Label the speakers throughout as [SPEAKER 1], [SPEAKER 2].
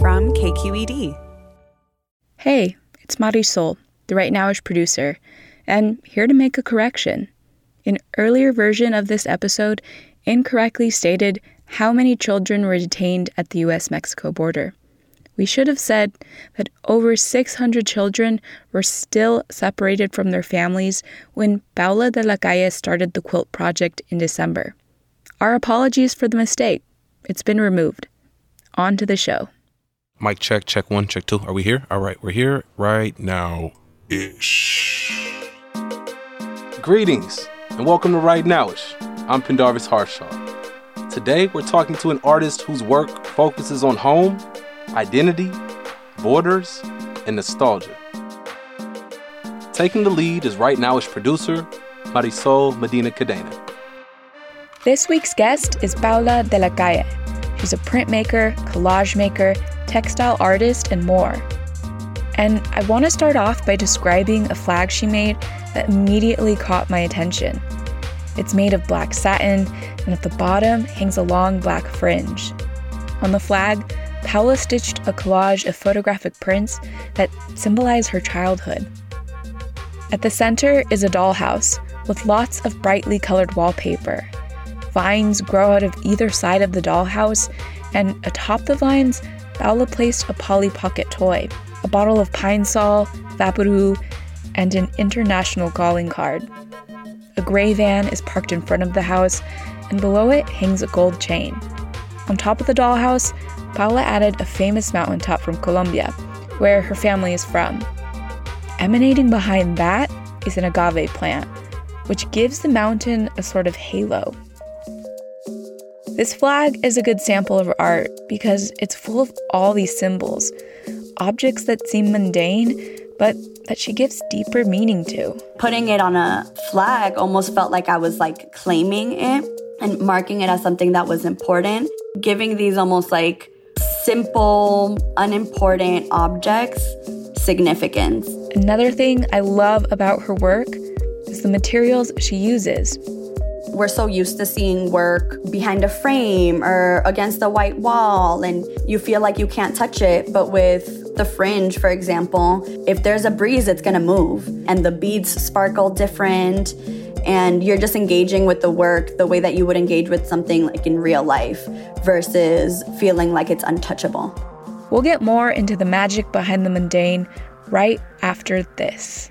[SPEAKER 1] From KQED.
[SPEAKER 2] Hey, it's Marisol, the Right Nowish producer and here to make a correction. An earlier version of this episode incorrectly stated how many children were detained at the US Mexico border. We should have said that over 600 children were still separated from their families when Paola de la Calle started the Quilt Project in December. Our apologies for the mistake. It's been removed. On to the show.
[SPEAKER 3] Mic check, check one, check two. Are we here? All right, we're here right now ish.
[SPEAKER 4] Greetings and welcome to Right Nowish. I'm Pendarvis Harshaw. Today we're talking to an artist whose work focuses on home, identity, borders, and nostalgia. Taking the lead is Right Nowish producer Marisol Medina Cadena.
[SPEAKER 2] This week's guest is Paola de la Calle. She's a printmaker, collage maker, textile artist, and more. And I want to start off by describing a flag she made that immediately caught my attention. It's made of black satin, and at the bottom hangs a long black fringe. On the flag, Paola stitched a collage of photographic prints that symbolize her childhood. At the center is a dollhouse with lots of brightly colored wallpaper. Vines grow out of either side of the dollhouse, and atop the vines, Paola placed a Polly Pocket toy, a bottle of Pine Sol, Vaporub, and an international calling card. A gray van is parked in front of the house, and below it hangs a gold chain. On top of the dollhouse, Paola added a famous mountaintop from Colombia, where her family is from. Emanating behind that is an agave plant, which gives the mountain a sort of halo. This flag is a good sample of art because it's full of all these symbols, objects that seem mundane, but that she gives deeper meaning to.
[SPEAKER 1] Putting it on a flag almost felt like I was like claiming it and marking it as something that was important, giving these almost like simple, unimportant objects significance.
[SPEAKER 2] Another thing I love about her work is the materials she uses.
[SPEAKER 1] We're so used to seeing work behind a frame or against a white wall, and you feel like you can't touch it. But with the fringe, for example, if there's a breeze, it's gonna move, and the beads sparkle different, and you're just engaging with the work the way that you would engage with something like in real life versus feeling like it's untouchable.
[SPEAKER 2] We'll get more into the magic behind the mundane right after this.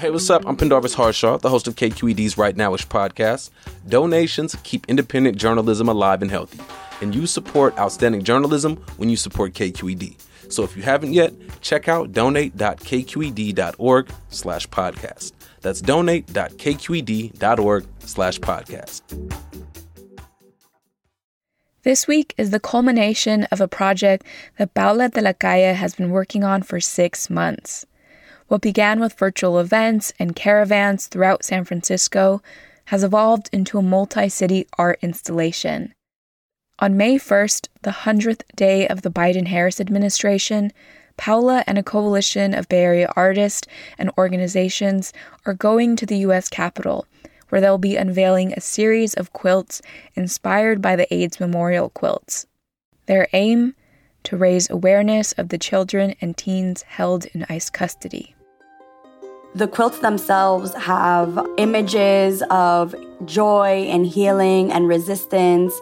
[SPEAKER 4] Hey, what's up? I'm Pendarvis Harshaw, the host of KQED's Right Nowish podcast. Donations keep independent journalism alive and healthy, and you support outstanding journalism when you support KQED. So if you haven't yet, check out donate.kqed.org slash podcast. That's donate.kqed.org slash podcast.
[SPEAKER 2] This week is the culmination of a project that Paola de la Calle has been working on for six months. What began with virtual events and caravans throughout San Francisco has evolved into a multi city art installation. On May 1st, the 100th day of the Biden Harris administration, Paola and a coalition of Bay Area artists and organizations are going to the U.S. Capitol, where they'll be unveiling a series of quilts inspired by the AIDS memorial quilts. Their aim? To raise awareness of the children and teens held in ICE custody.
[SPEAKER 1] The quilts themselves have images of joy and healing and resistance.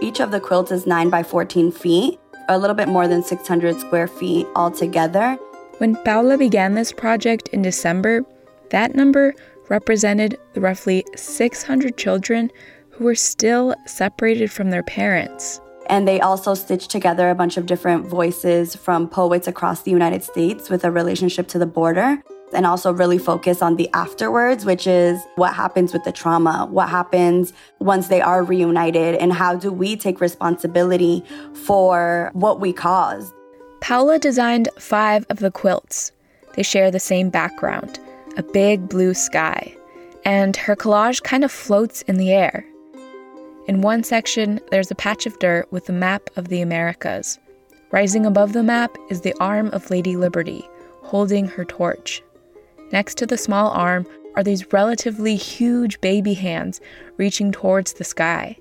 [SPEAKER 1] Each of the quilts is 9 by 14 feet, a little bit more than 600 square feet altogether.
[SPEAKER 2] When Paola began this project in December, that number represented the roughly 600 children who were still separated from their parents.
[SPEAKER 1] And they also stitched together a bunch of different voices from poets across the United States with a relationship to the border. And also really focus on the afterwards, which is what happens with the trauma, what happens once they are reunited, and how do we take responsibility for what we caused.
[SPEAKER 2] Paola designed five of the quilts. They share the same background a big blue sky, and her collage kind of floats in the air. In one section, there's a patch of dirt with a map of the Americas. Rising above the map is the arm of Lady Liberty, holding her torch. Next to the small arm are these relatively huge baby hands reaching towards the sky.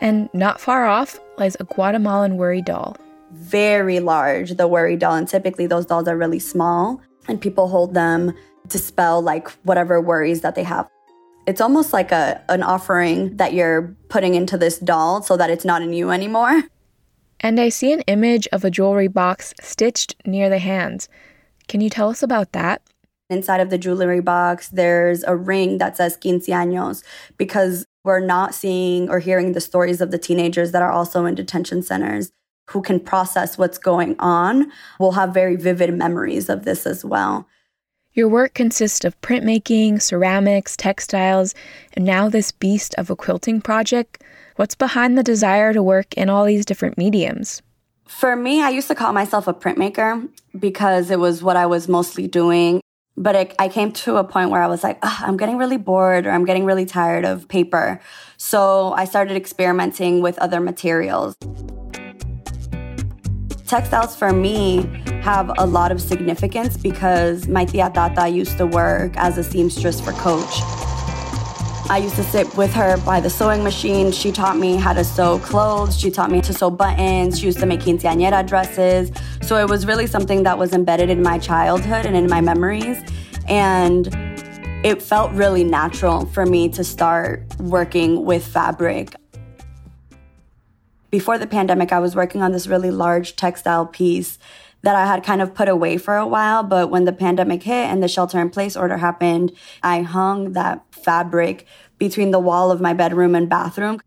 [SPEAKER 2] And not far off lies a Guatemalan worry doll.
[SPEAKER 1] Very large, the worry doll, and typically those dolls are really small, and people hold them to spell like whatever worries that they have. It's almost like a an offering that you're putting into this doll so that it's not in you anymore.
[SPEAKER 2] And I see an image of a jewelry box stitched near the hands. Can you tell us about that?
[SPEAKER 1] Inside of the jewelry box, there's a ring that says quince años because we're not seeing or hearing the stories of the teenagers that are also in detention centers who can process what's going on. We'll have very vivid memories of this as well.
[SPEAKER 2] Your work consists of printmaking, ceramics, textiles, and now this beast of a quilting project. What's behind the desire to work in all these different mediums?
[SPEAKER 1] For me, I used to call myself a printmaker because it was what I was mostly doing. But it, I came to a point where I was like, I'm getting really bored or I'm getting really tired of paper. So I started experimenting with other materials. Textiles for me have a lot of significance because my tia Tata used to work as a seamstress for Coach. I used to sit with her by the sewing machine. She taught me how to sew clothes. She taught me to sew buttons. She used to make quinceañera dresses. So it was really something that was embedded in my childhood and in my memories. And it felt really natural for me to start working with fabric before the pandemic, I was working on this really large textile piece that I had kind of put away for a while. But when the pandemic hit and the shelter in place order happened, I hung that fabric between the wall of my bedroom and bathroom,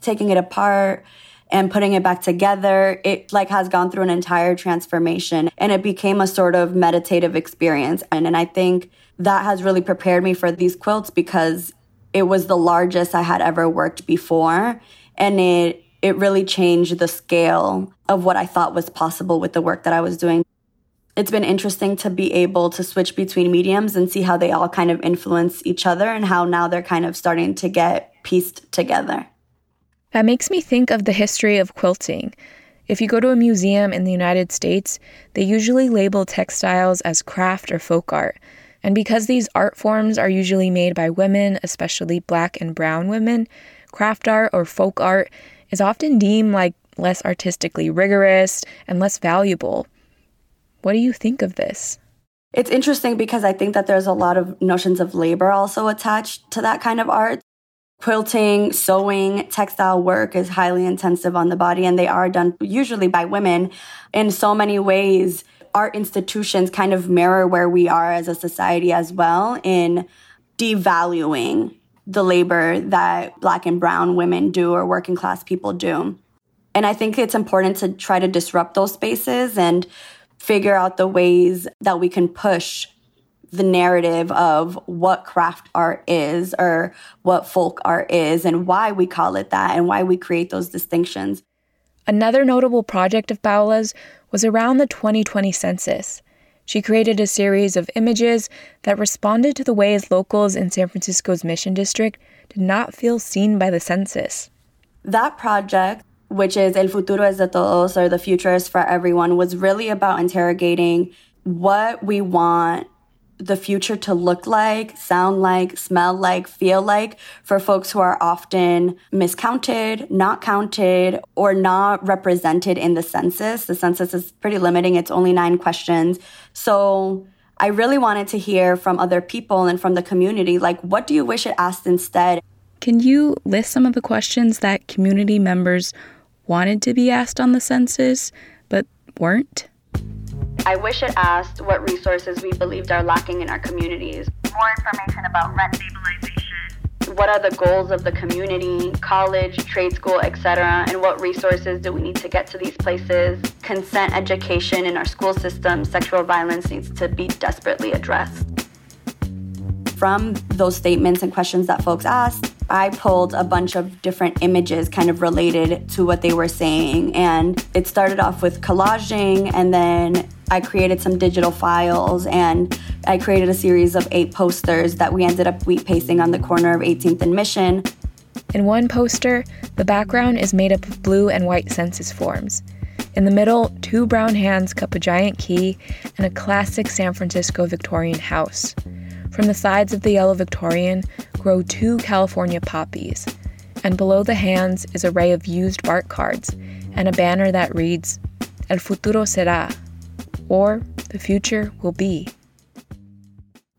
[SPEAKER 1] taking it apart and putting it back together. It like has gone through an entire transformation and it became a sort of meditative experience. And, and I think that has really prepared me for these quilts because it was the largest I had ever worked before. And it it really changed the scale of what I thought was possible with the work that I was doing. It's been interesting to be able to switch between mediums and see how they all kind of influence each other and how now they're kind of starting to get pieced together.
[SPEAKER 2] That makes me think of the history of quilting. If you go to a museum in the United States, they usually label textiles as craft or folk art. And because these art forms are usually made by women, especially black and brown women, craft art or folk art is often deemed like less artistically rigorous and less valuable. What do you think of this?
[SPEAKER 1] It's interesting because I think that there's a lot of notions of labor also attached to that kind of art. Quilting, sewing, textile work is highly intensive on the body, and they are done usually by women. In so many ways, art institutions kind of mirror where we are as a society as well in devaluing the labor that black and brown women do or working class people do. And I think it's important to try to disrupt those spaces and figure out the ways that we can push the narrative of what craft art is or what folk art is and why we call it that and why we create those distinctions.
[SPEAKER 2] Another notable project of Paola's was around the 2020 census. She created a series of images that responded to the ways locals in San Francisco's Mission District did not feel seen by the census.
[SPEAKER 1] That project, which is El Futuro es de Todos, or The Future is for Everyone, was really about interrogating what we want the future to look like, sound like, smell like, feel like for folks who are often miscounted, not counted, or not represented in the census. The census is pretty limiting, it's only nine questions. So I really wanted to hear from other people and from the community like, what do you wish it asked instead?
[SPEAKER 2] Can you list some of the questions that community members wanted to be asked on the census but weren't?
[SPEAKER 1] I wish it asked what resources we believed are lacking in our communities. More information about rent stabilization. What are the goals of the community, college, trade school, etc., and what resources do we need to get to these places? Consent education in our school system, sexual violence needs to be desperately addressed. From those statements and questions that folks asked, I pulled a bunch of different images kind of related to what they were saying. And it started off with collaging, and then I created some digital files and I created a series of eight posters that we ended up wheat pasting on the corner of 18th and Mission.
[SPEAKER 2] In one poster, the background is made up of blue and white census forms. In the middle, two brown hands cup a giant key and a classic San Francisco Victorian house. From the sides of the yellow Victorian grow two California poppies, and below the hands is a array of used BART cards and a banner that reads, El futuro será, or the future will be.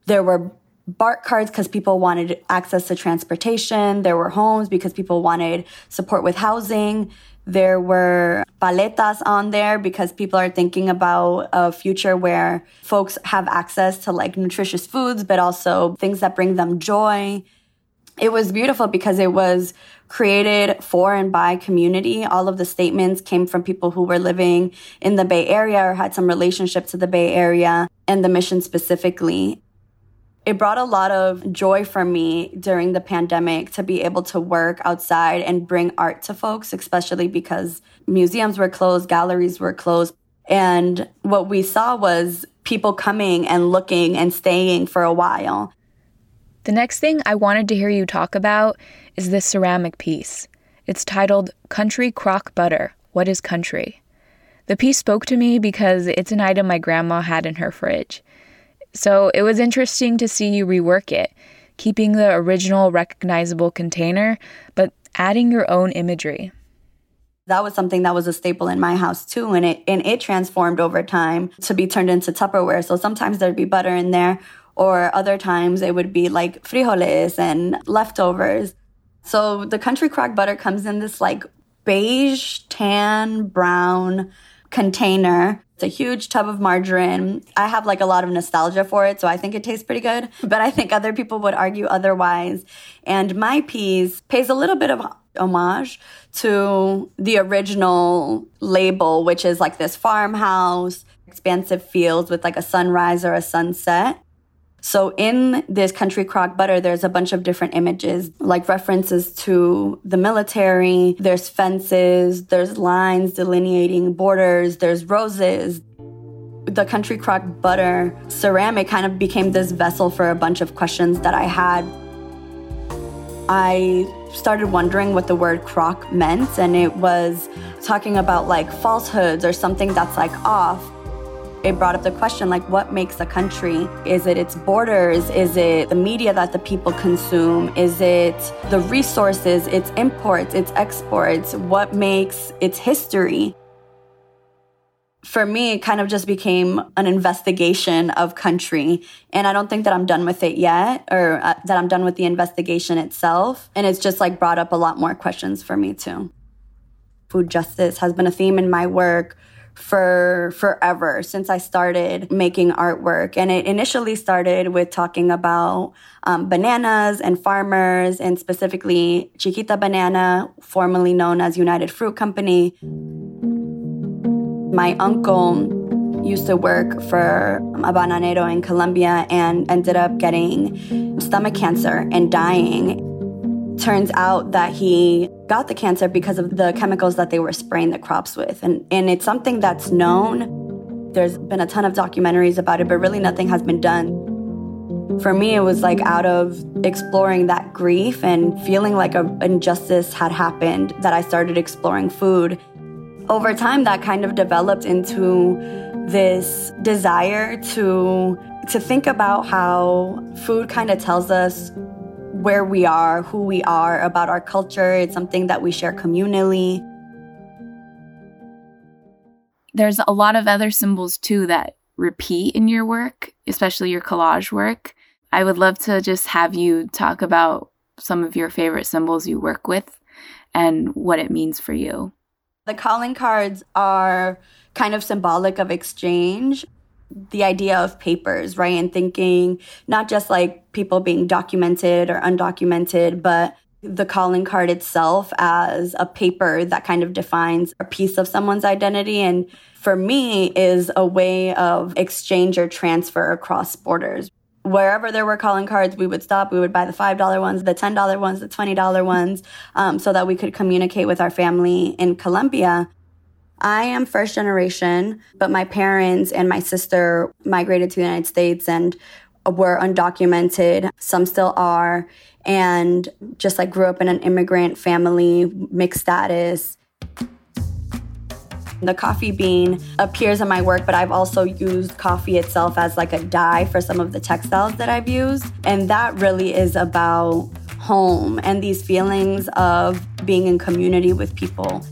[SPEAKER 1] There were BART cards because people wanted access to transportation. There were homes because people wanted support with housing. There were paletas on there because people are thinking about a future where folks have access to like nutritious foods, but also things that bring them joy. It was beautiful because it was created for and by community. All of the statements came from people who were living in the Bay Area or had some relationship to the Bay Area and the mission specifically. It brought a lot of joy for me during the pandemic to be able to work outside and bring art to folks, especially because museums were closed, galleries were closed. And what we saw was people coming and looking and staying for a while.
[SPEAKER 2] The next thing I wanted to hear you talk about is this ceramic piece. It's titled Country Crock Butter What is Country? The piece spoke to me because it's an item my grandma had in her fridge. So it was interesting to see you rework it, keeping the original recognizable container, but adding your own imagery.
[SPEAKER 1] That was something that was a staple in my house too, and it and it transformed over time to be turned into Tupperware. So sometimes there'd be butter in there, or other times it would be like frijoles and leftovers. So the country crock butter comes in this like beige, tan, brown container it's a huge tub of margarine. I have like a lot of nostalgia for it, so I think it tastes pretty good. But I think other people would argue otherwise. And my piece pays a little bit of homage to the original label, which is like this farmhouse, expansive fields with like a sunrise or a sunset. So in this country crock butter, there's a bunch of different images, like references to the military. There's fences, there's lines delineating borders, there's roses. The country crock butter ceramic kind of became this vessel for a bunch of questions that I had. I started wondering what the word crock meant, and it was talking about like falsehoods or something that's like off it brought up the question like what makes a country is it its borders is it the media that the people consume is it the resources its imports its exports what makes its history for me, it kind of just became an investigation of country. And I don't think that I'm done with it yet or uh, that I'm done with the investigation itself. And it's just like brought up a lot more questions for me too. Food justice has been a theme in my work for forever since I started making artwork. And it initially started with talking about um, bananas and farmers, and specifically Chiquita Banana, formerly known as United Fruit Company. My uncle used to work for a bananero in Colombia and ended up getting stomach cancer and dying turns out that he got the cancer because of the chemicals that they were spraying the crops with. And, and it's something that's known. There's been a ton of documentaries about it, but really nothing has been done. For me, it was like out of exploring that grief and feeling like an injustice had happened that I started exploring food. Over time, that kind of developed into this desire to to think about how food kind of tells us where we are, who we are, about our culture. It's something that we share communally.
[SPEAKER 2] There's a lot of other symbols too that repeat in your work, especially your collage work. I would love to just have you talk about some of your favorite symbols you work with and what it means for you.
[SPEAKER 1] The calling cards are kind of symbolic of exchange. The idea of papers, right? And thinking not just like people being documented or undocumented, but the calling card itself as a paper that kind of defines a piece of someone's identity. And for me, is a way of exchange or transfer across borders wherever there were calling cards, we would stop. We would buy the $5 ones, the $10 ones, the $20 ones, um, so that we could communicate with our family in Colombia. I am first generation, but my parents and my sister migrated to the United States and uh, were undocumented. Some still are. And just like grew up in an immigrant family, mixed status. The coffee bean appears in my work, but I've also used coffee itself as like a dye for some of the textiles that I've used. And that really is about home and these feelings of being in community with people.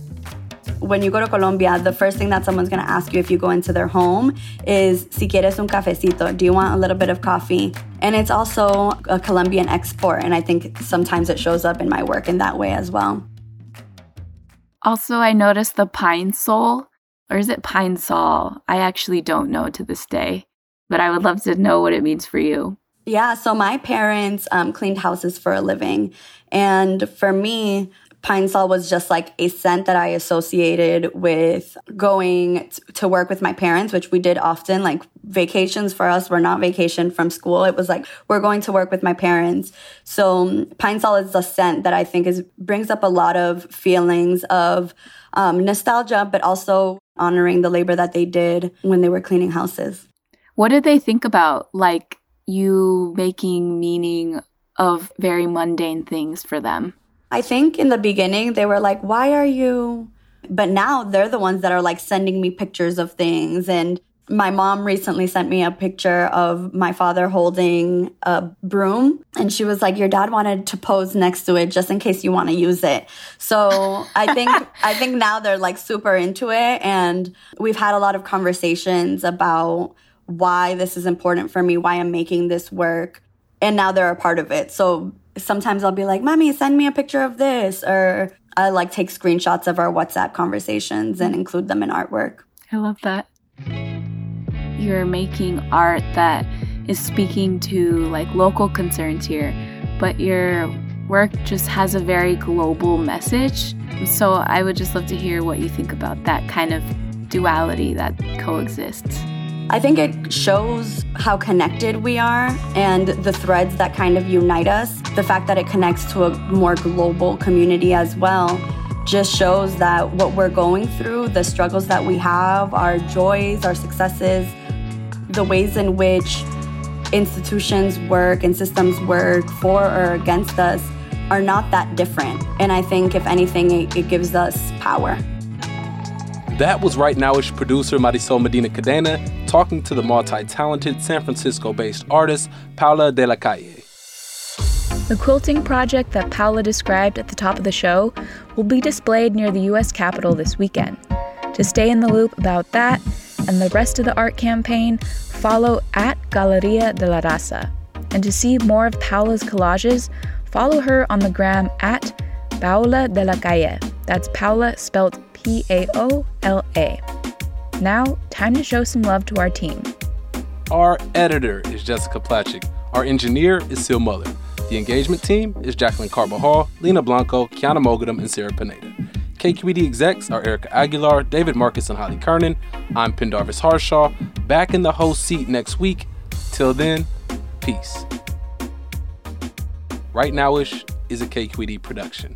[SPEAKER 1] When you go to Colombia, the first thing that someone's gonna ask you if you go into their home is si quieres un cafecito, do you want a little bit of coffee? And it's also a Colombian export, and I think sometimes it shows up in my work in that way as well.
[SPEAKER 2] Also, I noticed the pine sol, or is it pine sol? I actually don't know to this day, but I would love to know what it means for you.
[SPEAKER 1] Yeah, so my parents um, cleaned houses for a living. And for me, Pine Sol was just like a scent that I associated with going t- to work with my parents, which we did often. Like vacations for us were not vacation from school. It was like we're going to work with my parents. So Pine Sol is a scent that I think is brings up a lot of feelings of um, nostalgia, but also honoring the labor that they did when they were cleaning houses.
[SPEAKER 2] What did they think about like you making meaning of very mundane things for them?
[SPEAKER 1] I think in the beginning they were like, why are you? But now they're the ones that are like sending me pictures of things. And my mom recently sent me a picture of my father holding a broom. And she was like, your dad wanted to pose next to it just in case you want to use it. So I think, I think now they're like super into it. And we've had a lot of conversations about why this is important for me, why I'm making this work. And now they're a part of it. So sometimes I'll be like, Mommy, send me a picture of this. Or I like take screenshots of our WhatsApp conversations and include them in artwork.
[SPEAKER 2] I love that. You're making art that is speaking to like local concerns here, but your work just has a very global message. So I would just love to hear what you think about that kind of duality that coexists.
[SPEAKER 1] I think it shows how connected we are and the threads that kind of unite us. The fact that it connects to a more global community as well just shows that what we're going through, the struggles that we have, our joys, our successes, the ways in which institutions work and systems work for or against us are not that different. And I think, if anything, it, it gives us power.
[SPEAKER 4] That was Right Nowish producer Marisol Medina Cadena talking to the multi talented San Francisco based artist Paola de la Calle.
[SPEAKER 2] The quilting project that Paola described at the top of the show will be displayed near the U.S. Capitol this weekend. To stay in the loop about that and the rest of the art campaign, follow at Galeria de la Raza. And to see more of Paola's collages, follow her on the gram at Paola de la Calle. That's Paola spelled P A O L A. Now, time to show some love to our team.
[SPEAKER 4] Our editor is Jessica Placzek. Our engineer is Sil Muller. The engagement team is Jacqueline Carbajal, Lena Blanco, Kiana Mogadam, and Sarah Pineda. KQED execs are Erika Aguilar, David Marcus, and Holly Kernan. I'm Pendarvis Harshaw. Back in the host seat next week. Till then, peace. Right Nowish is a KQED production.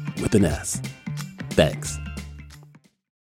[SPEAKER 5] with an S. Thanks.